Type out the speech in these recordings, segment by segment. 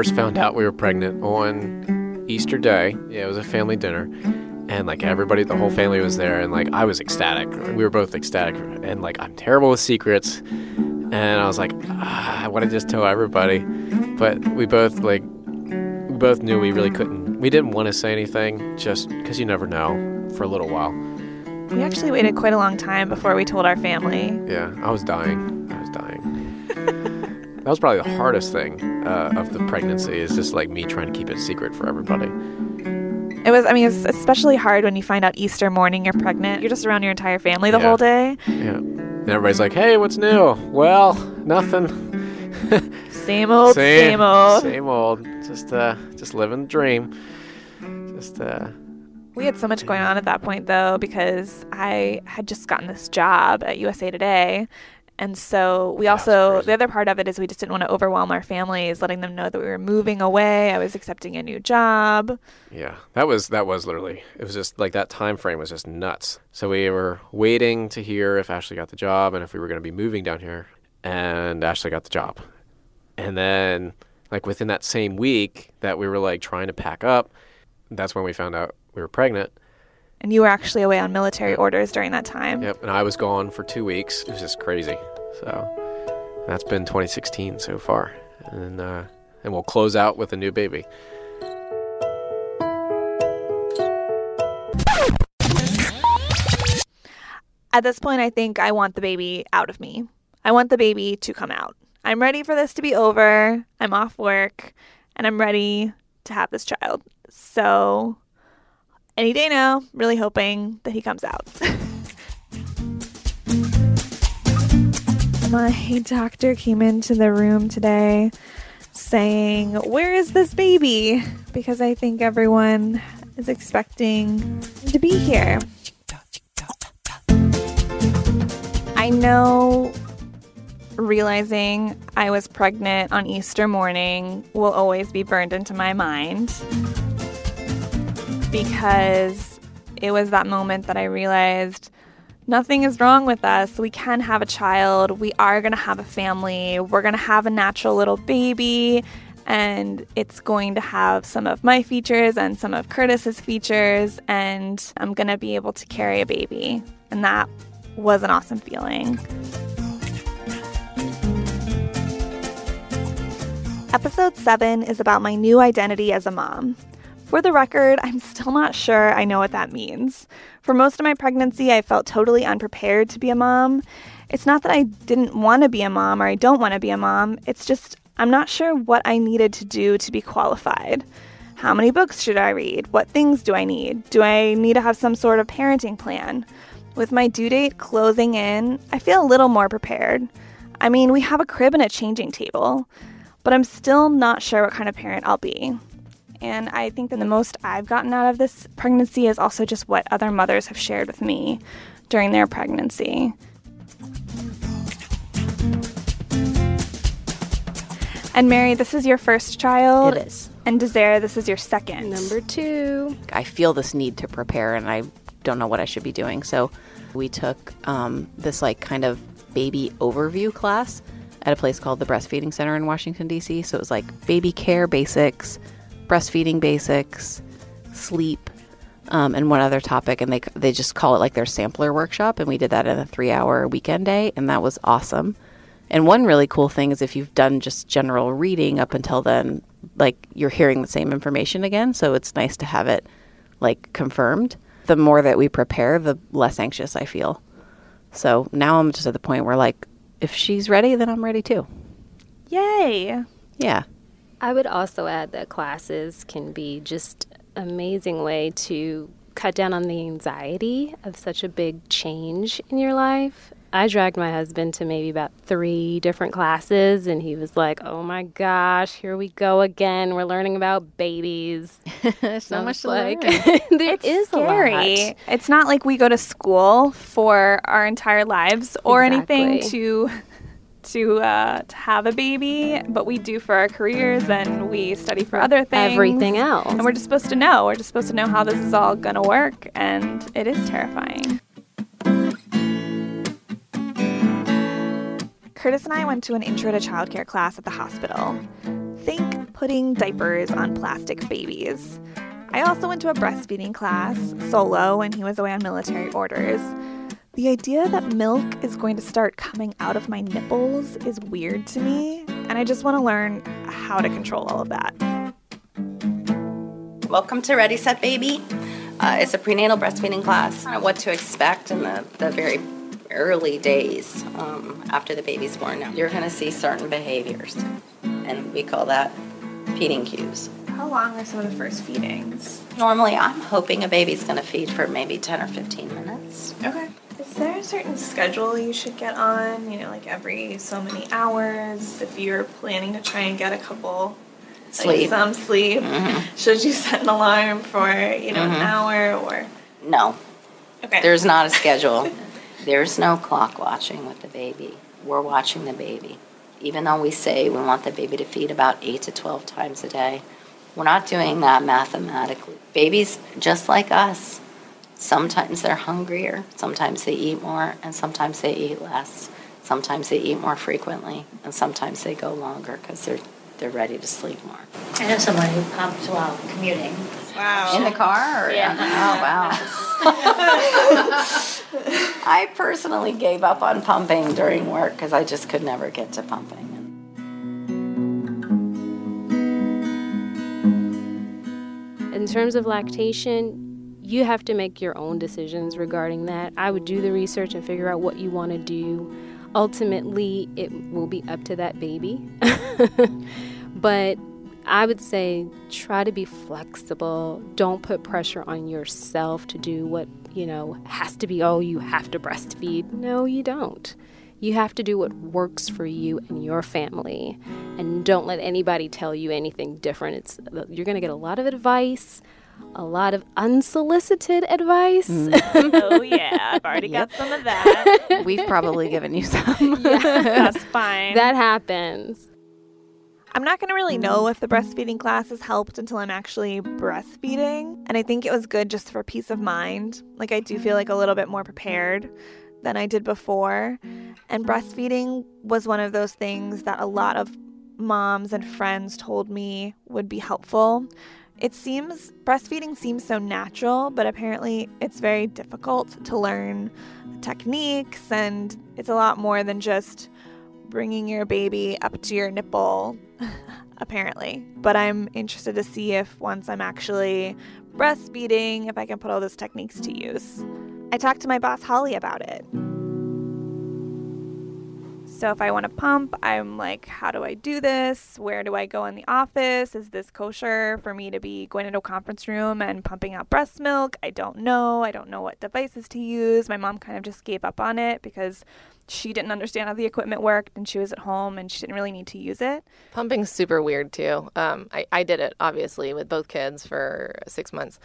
first found out we were pregnant on Easter Day. Yeah, it was a family dinner. And like everybody, the whole family was there, and like I was ecstatic. We were both ecstatic, and like I'm terrible with secrets, and I was like, ah, I want to just tell everybody, but we both like we both knew we really couldn't. We didn't want to say anything, just because you never know for a little while. We actually waited quite a long time before we told our family. Yeah, I was dying. Was probably the hardest thing uh, of the pregnancy is just like me trying to keep it secret for everybody. It was, I mean, it's especially hard when you find out Easter morning you're pregnant. You're just around your entire family the Yeah. whole day. Yeah. And everybody's like, hey, what's new? Well, nothing. Same old, same, old. Same old. Just uh just living the dream. Just uh We had so much going on at that point, though, because I had just gotten this job at USA Today. And so we Yeah, also, the other part of it is we just didn't want to overwhelm our families, letting them know that we were moving away. I was accepting a new job. yeah. That was that was literally it was just like that time frame was just nuts. So we were waiting to hear if Ashley got the job and if we were gonna be moving down here. And Ashley got the job. And then like within that same week that we were like trying to pack up, that's when we found out we were pregnant. And you were actually away on military orders during that time. Yep, and I was gone for two weeks. It was just crazy. So that's been 2016 so far, and uh, and we'll close out with a new baby. At this point, I think I want the baby out of me. I want the baby to come out. I'm ready for this to be over. I'm off work and I'm ready to have this child. So, any day now, really hoping that he comes out. My doctor came into the room today saying, Where is this baby? Because I think everyone is expecting to be here. I know realizing I was pregnant on Easter morning will always be burned into my mind because it was that moment that I realized nothing is wrong with us. We can have a child. We are going to have a family. We're going to have a natural little baby. And it's going to have some of my features and some of Curtis's features. And I'm going to be able to carry a baby. And that was an awesome feeling. Episode 7 is about my new identity as a mom. For the record, I'm still not sure I know what that means. For most of my pregnancy, I felt totally unprepared to be a mom. It's not that I didn't want to be a mom or I don't want to be a mom, it's just I'm not sure what I needed to do to be qualified. How many books should I read? What things do I need? Do I need to have some sort of parenting plan? With my due date closing in, I feel a little more prepared. I mean, we have a crib and a changing table, but I'm still not sure what kind of parent I'll be. And I think that the most I've gotten out of this pregnancy is also just what other mothers have shared with me during their pregnancy. And Mary, this is your first child. It is. And Desire, this is your second. Number two. I feel this need to prepare and I don't know what I should be doing. So we took um, this like kind of baby overview class at a place called the Breastfeeding Center in Washington, D.C. So it was like baby care basics, breastfeeding basics, sleep, um, and one other topic. And they, they just call it like their sampler workshop. And we did that in a three hour weekend day. And that was awesome. And one really cool thing is if you've done just general reading up until then, like you're hearing the same information again. So it's nice to have it like confirmed. The more that we prepare, the less anxious I feel. So now I'm just at the point where like if she's ready, then I'm ready too. Yay! Yeah. I would also add that classes can be just amazing way to cut down on the anxiety of such a big change in your life. I dragged my husband to maybe about three different classes, and he was like, "Oh my gosh, here we go again. We're learning about babies." There's And I not much like, learn. there is a scary. It's not like we go to school for our entire lives or anything to to uh, to have a baby, but we do for our careers and we study for other things. Everything else. And we're just supposed to know. We're just supposed to know how this is all gonna work, and it is terrifying. Curtis and I went to an intro to childcare class at the hospital. Think putting diapers on plastic babies. I also went to a breastfeeding class solo when he was away on military orders. The idea that milk is going to start coming out of my nipples is weird to me, and I just want to learn how to control all of that. Welcome to Ready Set Baby. Uh, it's a prenatal breastfeeding class. What to expect in the, the very early days um, after the baby's born. Now, you're going to see certain behaviors, and we call that feeding cues. How long are some of the first feedings? Normally, I'm hoping a baby's going to feed for maybe 10 or 15 minutes. Okay. A certain schedule you should get on? You know, like every so many hours? If you're planning to try and get a couple Sleep. like some sleep, mm-hmm. should you set an alarm for you know an mm-hmm. hour or? No, Okay. there's not a schedule. There's no clock watching with the baby. We're watching the baby. Even though we say we want the baby to feed about 8 to 12 times a day, we're not doing that mathematically. Babies, just like us, sometimes they're hungrier, sometimes they eat more, and sometimes they eat less. Sometimes they eat more frequently, and sometimes they go longer because they're, they're ready to sleep more. I know someone who pumps while commuting. wow. In the car? Or Yeah. Oh, wow. I personally gave up on pumping during work because I just could never get to pumping. In terms of lactation, you have to make your own decisions regarding that. I would do the research and figure out what you want to do. Ultimately, it will be up to that baby. but I would say try to be flexible. Don't put pressure on yourself to do what, you know, has to be, oh, you have to breastfeed. No, you don't. You have to do what works for you and your family. And don't let anybody tell you anything different. It's you're going to get a lot of advice, a lot of unsolicited advice. Mm. oh yeah, I've already got some of that. We've probably given you some. That's fine. that happens. I'm not going to really know mm. if the breastfeeding classes helped until I'm actually breastfeeding. And I think it was good just for peace of mind. Like, I do feel like a little bit more prepared than I did before. And breastfeeding was one of those things that a lot of moms and friends told me would be helpful. It seems, breastfeeding seems so natural, but apparently it's very difficult to learn techniques, and it's a lot more than just bringing your baby up to your nipple, apparently. But I'm interested to see if once I'm actually breastfeeding, if I can put all those techniques to use. I talked to my boss, Holly, about it. So if I want to pump, I'm like, how do I do this? Where do I go in the office? Is this kosher for me to be going into a conference room and pumping out breast milk? I don't know. I don't know what devices to use. My mom kind of just gave up on it because she didn't understand how the equipment worked and she was at home and she didn't really need to use it. Pumping's super weird too. Um, I, I did it obviously with both kids for six months.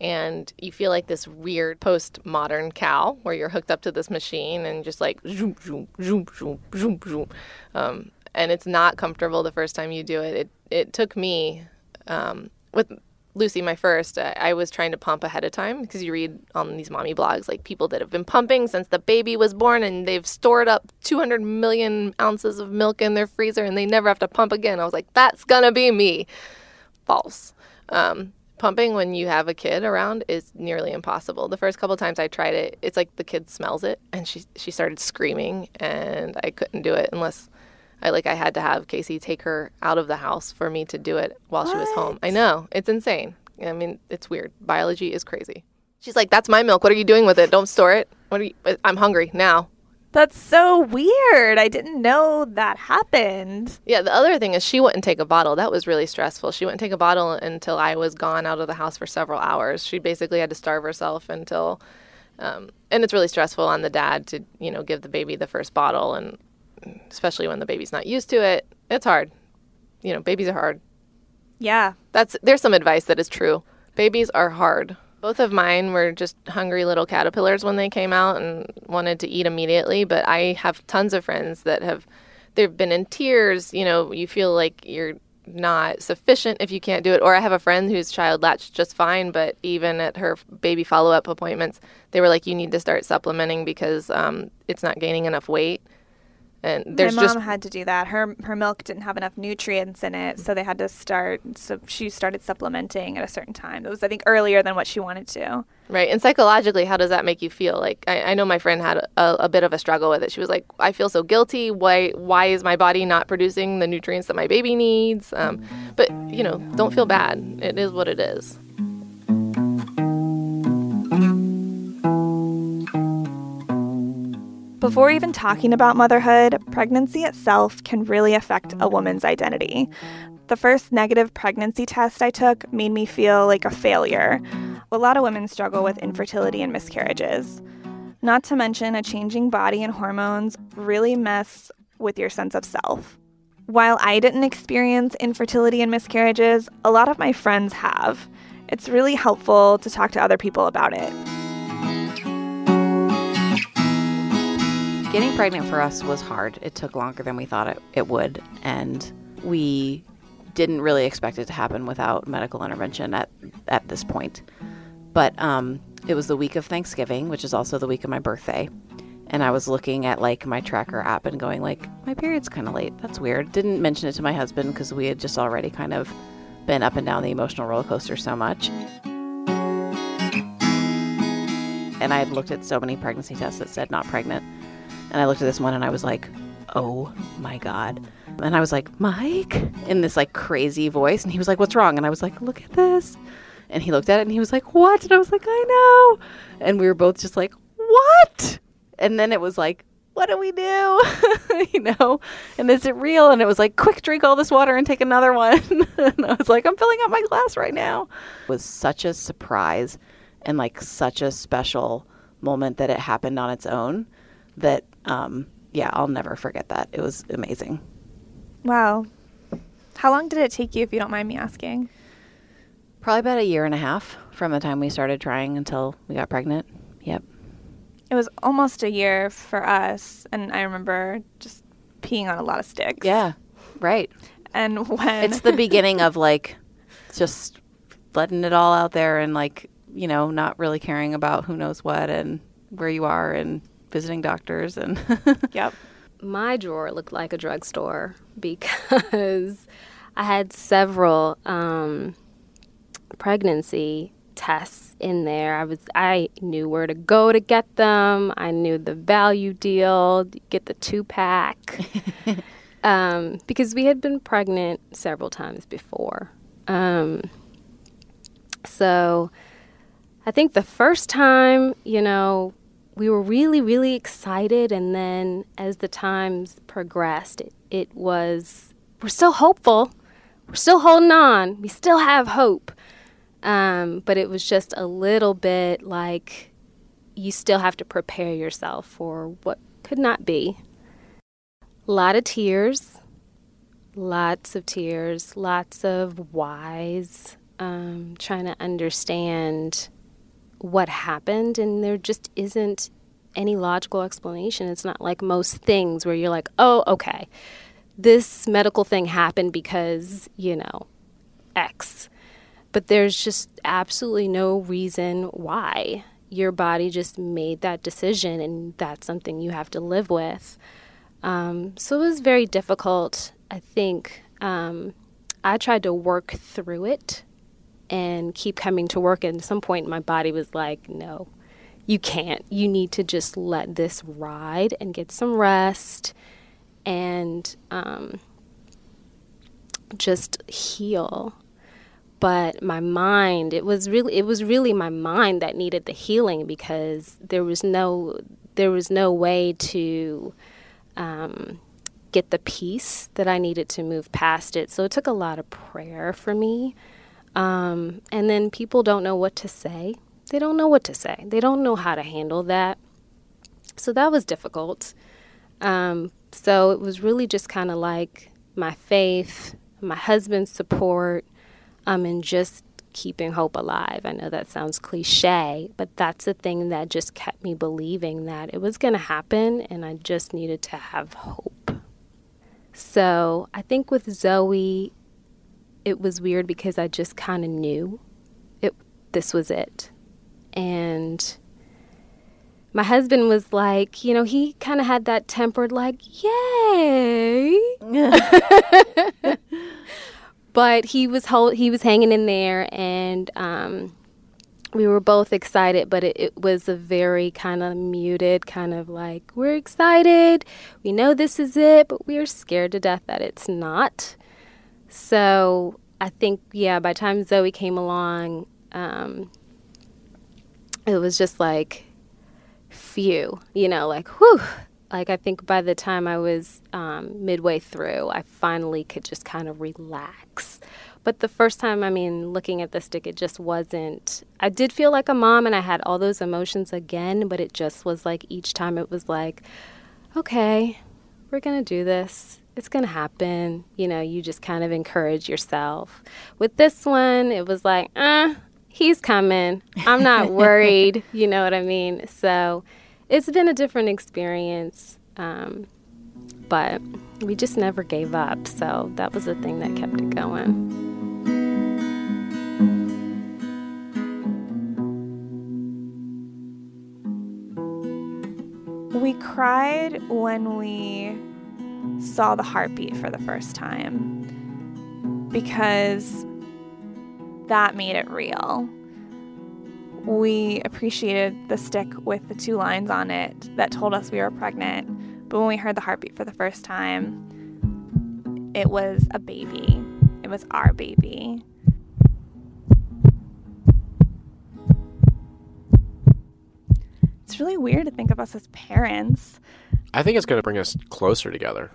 And you feel like this weird postmodern cow where you're hooked up to this machine and just like zoom, zoom, zoom, zoom, zoom, zoom. Um, and it's not comfortable the first time you do it. It, it took me, um, with Lucy, my first, I, I was trying to pump ahead of time because you read on these mommy blogs like people that have been pumping since the baby was born and they've stored up 200 million ounces of milk in their freezer and they never have to pump again. I was like, that's gonna be me. False. Um, pumping when you have a kid around is nearly impossible. The first couple times I tried it, it's like the kid smells it and she she started screaming and I couldn't do it unless I like I had to have Casey take her out of the house for me to do it while she was home. I know. It's insane. I mean, it's weird. Biology is crazy. She's like, "That's my milk. What are you doing with it? Don't store it. What are you I'm hungry now." That's so weird. I didn't know that happened. Yeah, the other thing is she wouldn't take a bottle. That was really stressful. She wouldn't take a bottle until I was gone out of the house for several hours. She basically had to starve herself until, um, and it's really stressful on the dad to you know give the baby the first bottle, and especially when the baby's not used to it. It's hard. You know, babies are hard. Yeah. That's there's some advice that is true. Babies are hard. Both of mine were just hungry little caterpillars when they came out and wanted to eat immediately, but I have tons of friends that have they've been in tears, you know, you feel like you're not sufficient if you can't do it. Or I have a friend whose child latched just fine, but even at her baby follow up appointments, they were like, you need to start supplementing because um, it's not gaining enough weight. And there's My mom just had to do that. Her her milk didn't have enough nutrients in it, so they had to start. So she started supplementing at a certain time. It was, I think, earlier than what she wanted to. Right. And psychologically, how does that make you feel? Like, I, I know my friend had a, a bit of a struggle with it. She was like, I feel so guilty. Why, why is my body not producing the nutrients that my baby needs? Um, but, you know, don't feel bad. It is what it is. Before even talking about motherhood, pregnancy itself can really affect a woman's identity. The first negative pregnancy test I took made me feel like a failure. A lot of women struggle with infertility and miscarriages. Not to mention, a changing body and hormones really mess with your sense of self. While I didn't experience infertility and miscarriages, a lot of my friends have. It's really helpful to talk to other people about it. Getting pregnant for us was hard. It took longer than we thought it, it would. And we didn't really expect it to happen without medical intervention at, at this point. But um, it was the week of Thanksgiving, which is also the week of my birthday. And I was looking at like my tracker app and going like, my period's kind of late. That's weird. Didn't mention it to my husband because we had just already kind of been up and down the emotional roller coaster so much. And I had looked at so many pregnancy tests that said not pregnant. And I looked at this one and I was like, oh my God. And I was like, Mike, in this like crazy voice. And he was like, what's wrong? And I was like, look at this. And he looked at it and he was like, what? And I was like, I know. And we were both just like, what? And then it was like, what do we do? you know? And is it real? And it was like, quick, drink all this water and take another one. and I was like, I'm filling up my glass right now. It was such a surprise and like such a special moment that it happened on its own that um, yeah, I'll never forget that. It was amazing. Wow. How long did it take you, if you don't mind me asking? Probably about a year and a half from the time we started trying until we got pregnant. Yep. It was almost a year for us, and I remember just peeing on a lot of sticks. Yeah, right. And when It's the beginning of like just letting it all out there and like, you know, not really caring about who knows what and where you are and visiting doctors and Yep. my drawer looked like a drugstore because I had several um, pregnancy tests in there. I was I knew where to go to get them. I knew the value deal, get the two pack, um, because we had been pregnant several times before. Um, so I think the first time, you know, we were really, really excited. And then as the times progressed, it, it was, we're still hopeful. We're still holding on. We still have hope. Um, but it was just a little bit like you still have to prepare yourself for what could not be. A lot of tears, lots of tears, lots of whys, um, trying to understand what happened, and there just isn't any logical explanation. It's not like most things where you're like, oh, okay, this medical thing happened because, you know, X. But there's just absolutely no reason why. Your body just made that decision, and that's something you have to live with. Um, so it was very difficult. I think um, I tried to work through it and keep coming to work. And at some point, my body was like, no, you can't. You need to just let this ride and get some rest and um, just heal. But my mind, it was really, it was really my mind that needed the healing because there was no, there was no way to um, get the peace that I needed to move past it. So it took a lot of prayer for me. Um, and then people don't know what to say. They don't know what to say. They don't know how to handle that. So that was difficult. Um, so it was really just kind of like my faith, my husband's support, um, and just keeping hope alive. I know that sounds cliche, but that's the thing that just kept me believing that it was going to happen and I just needed to have hope. So I think with Zoe, it was weird because I just kind of knew it this was it. And my husband was like, you know, he kind of had that tempered, like, yay. but he was he was hanging in there, and um, we were both excited. But it, it was a very kind of muted, kind of like, we're excited, we know this is it, but we are scared to death that it's not. So I think, yeah, by the time Zoe came along, um, it was just like, few, you know, like, whew. Like, I think by the time I was um, midway through, I finally could just kind of relax. But the first time, I mean, looking at the stick, it just wasn't. I did feel like a mom and I had all those emotions again, but it just was like each time it was like, okay, we're going to do this it's going to happen. You know, you just kind of encourage yourself. With this one, it was like, uh, he's coming. I'm not worried. you know what I mean? So it's been a different experience. Um, but we just never gave up. So that was the thing that kept it going. We cried when we saw the heartbeat for the first time because that made it real. We appreciated the stick with the two lines on it that told us we were pregnant, but when we heard the heartbeat for the first time, it was a baby. It was our baby. It's really weird to think of us as parents. I think it's going to bring us closer together.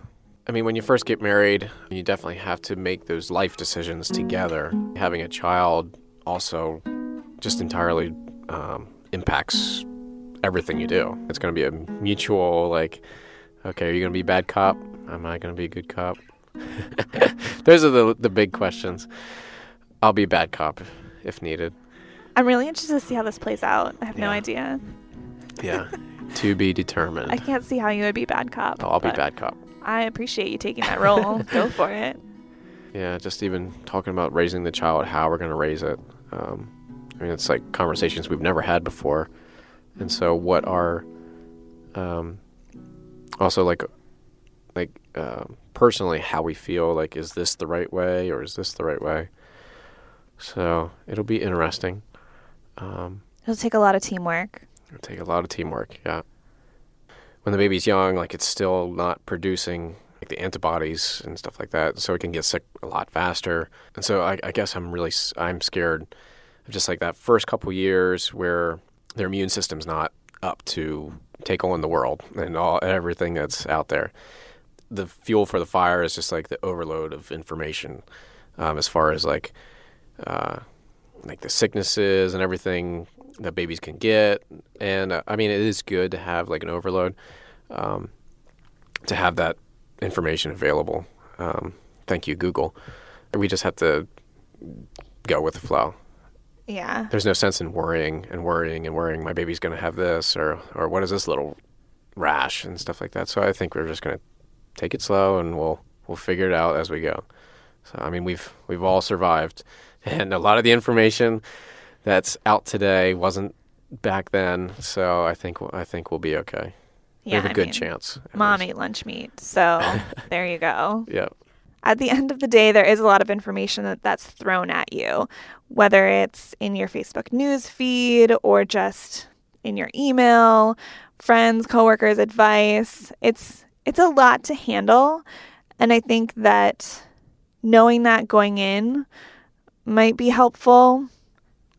I mean, when you first get married, you definitely have to make those life decisions together. Having a child also just entirely um, impacts everything you do. It's going to be a mutual, like, okay, are you going to be bad cop? Am I going to be a good cop? Those are the the big questions. I'll be bad cop if needed. I'm really interested to see how this plays out. I have no idea. Yeah, to be determined. I can't see how you would be bad cop. Oh, I'll be bad cop. I appreciate you taking that role. Go for it. Yeah, just even talking about raising the child, how we're going to raise it. Um, I mean, it's like conversations we've never had before, and so what are, um, also like, like um personally how we feel. Like, is this the right way or is this the right way? So it'll be interesting. Um, It'll take a lot of teamwork. It'll take a lot of teamwork, yeah. When the baby's young, like it's still not producing like the antibodies and stuff like that, so it can get sick a lot faster. And so I, I guess I'm really I'm scared of just like that first couple years where their immune system's not up to take on the world and all everything that's out there. The fuel for the fire is just like the overload of information, um, as far as like uh, like the sicknesses and everything that babies can get. And uh, I mean, it is good to have like an overload, um, to have that information available. Um, thank you, Google. We just have to go with the flow. Yeah. There's no sense in worrying and worrying and worrying. My baby's going to have this, or or what is this little rash and stuff like that. So I think we're just going to take it slow, and we'll we'll figure it out as we go. So I mean, we've we've all survived, and a lot of the information that's out today wasn't back then. So I think I think we'll be okay. we Yeah, have a I good mean, chance. Mom least. ate lunch meat. So there you go. Yeah. At the end of the day, there is a lot of information that, that's thrown at you, whether it's in your Facebook news feed or just in your email, friends, coworkers, advice. It's it's a lot to handle, and I think that knowing that going in might be helpful.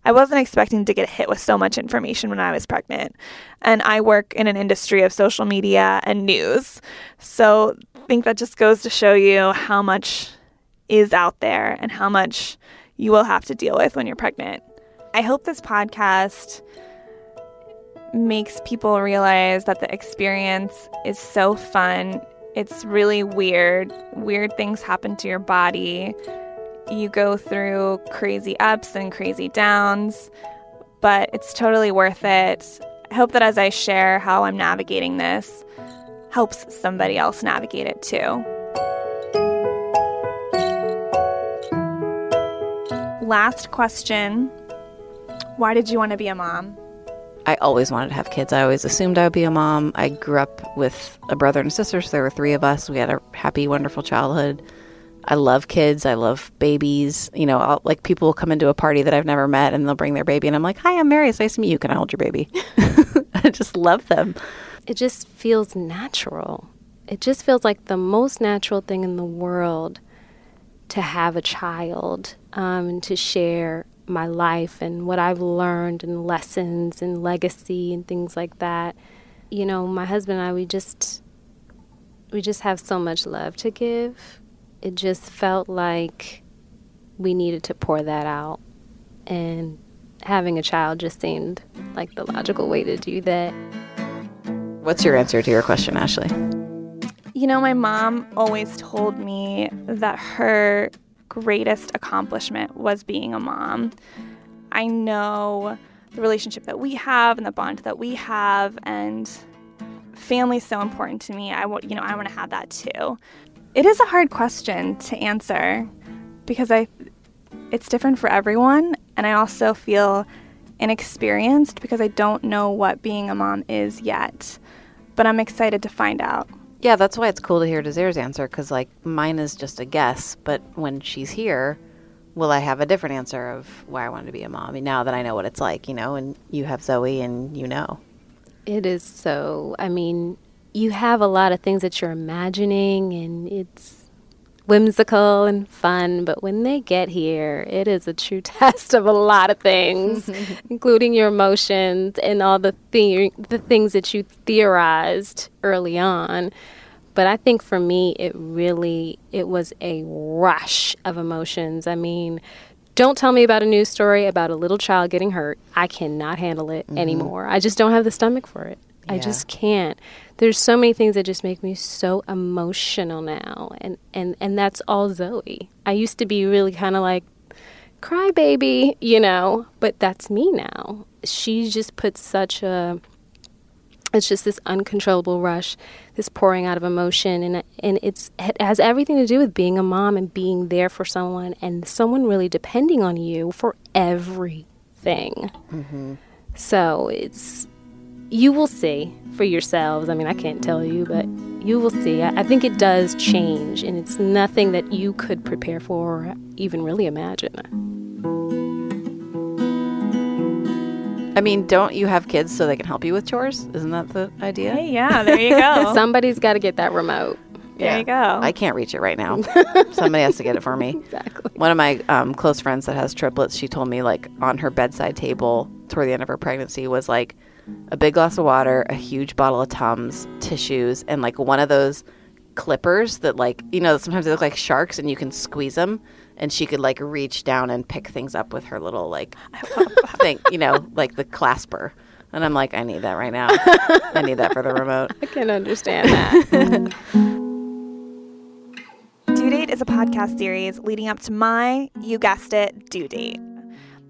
I wasn't expecting to get hit with so much information when I was pregnant. And I work in an industry of social media and news. So I think that just goes to show you how much is out there and how much you will have to deal with when you're pregnant. I hope this podcast makes people realize that the experience is so fun. It's really weird. Weird things happen to your body you go through crazy ups and crazy downs, but it's totally worth it. I hope that as I share how I'm navigating this, helps somebody else navigate it too. Last question Why did you want to be a mom? I always wanted to have kids. I always assumed I would be a mom. I grew up with a brother and a sister, so there were three of us. We had a happy, wonderful childhood. I love kids. I love babies. You know, I'll, like people will come into a party that I've never met and they'll bring their baby, and I'm like, "Hi, I'm Mary. It's nice to meet you. Can I hold your baby?" I just love them. It just feels natural. It just feels like the most natural thing in the world to have a child um, and to share my life and what I've learned and lessons and legacy and things like that. You know, my husband and I, we just we just have so much love to give. It just felt like we needed to pour that out and having a child just seemed like the logical way to do that. What's your answer to your question, Ashley? You know, my mom always told me that her greatest accomplishment was being a mom. I know the relationship that we have and the bond that we have and family is so important to me. I want, you know, I want to have that too. It is a hard question to answer because I it's different for everyone and I also feel inexperienced because I don't know what being a mom is yet. But I'm excited to find out. Yeah, that's why it's cool to hear Desire's answer because, like, mine is just a guess. But when she's here, will I have a different answer of why I wanted to be a mom? I mean, now that I know what it's like, you know, and you have Zoe and you know. It is so, I mean, you have a lot of things that you're imagining and it's whimsical and fun, but when they get here, it is a true test of a lot of things, including your emotions and all the the- the things that you theorized early on. But I think for me, it really it was a rush of emotions. I mean, don't tell me about a news story about a little child getting hurt. I cannot handle it mm-hmm. anymore. I just don't have the stomach for it. I just can't. There's so many things that just make me so emotional now, and and and that's all Zoe. I used to be really kind of like cry baby, you know, but that's me now. She just puts such a it's just this uncontrollable rush, this pouring out of emotion, and and it's it has everything to do with being a mom and being there for someone and someone really depending on you for everything. Mm-hmm. So it's you will see for yourselves. I mean, I can't tell you, but you will see. I, I think it does change, and it's nothing that you could prepare for or even really imagine. I mean, don't you have kids so they can help you with chores? Isn't that the idea? Hey, yeah, there you go. Somebody's got to get that remote. there you go. I can't reach it right now. Somebody has to get it for me. Exactly. One of my um, close friends that has triplets, she told me like on her bedside table toward the end of her pregnancy was like a big glass of water, a huge bottle of Tums, tissues, and like one of those clippers that like you know sometimes they look like sharks and you can squeeze them. And she could like reach down and pick things up with her little like thing, you know, like the clasper. And I'm like, I need that right now. I need that for the remote. I can understand that. Due Date is a podcast series leading up to my, you guessed it, due date.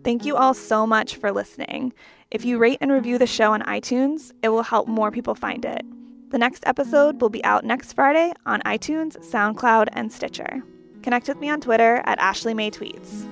Thank you all so much for listening. If you rate and review the show on iTunes, it will help more people find it. The next episode will be out next Friday on iTunes, SoundCloud, and Stitcher. Connect with me on Twitter at Ashley May Tweets.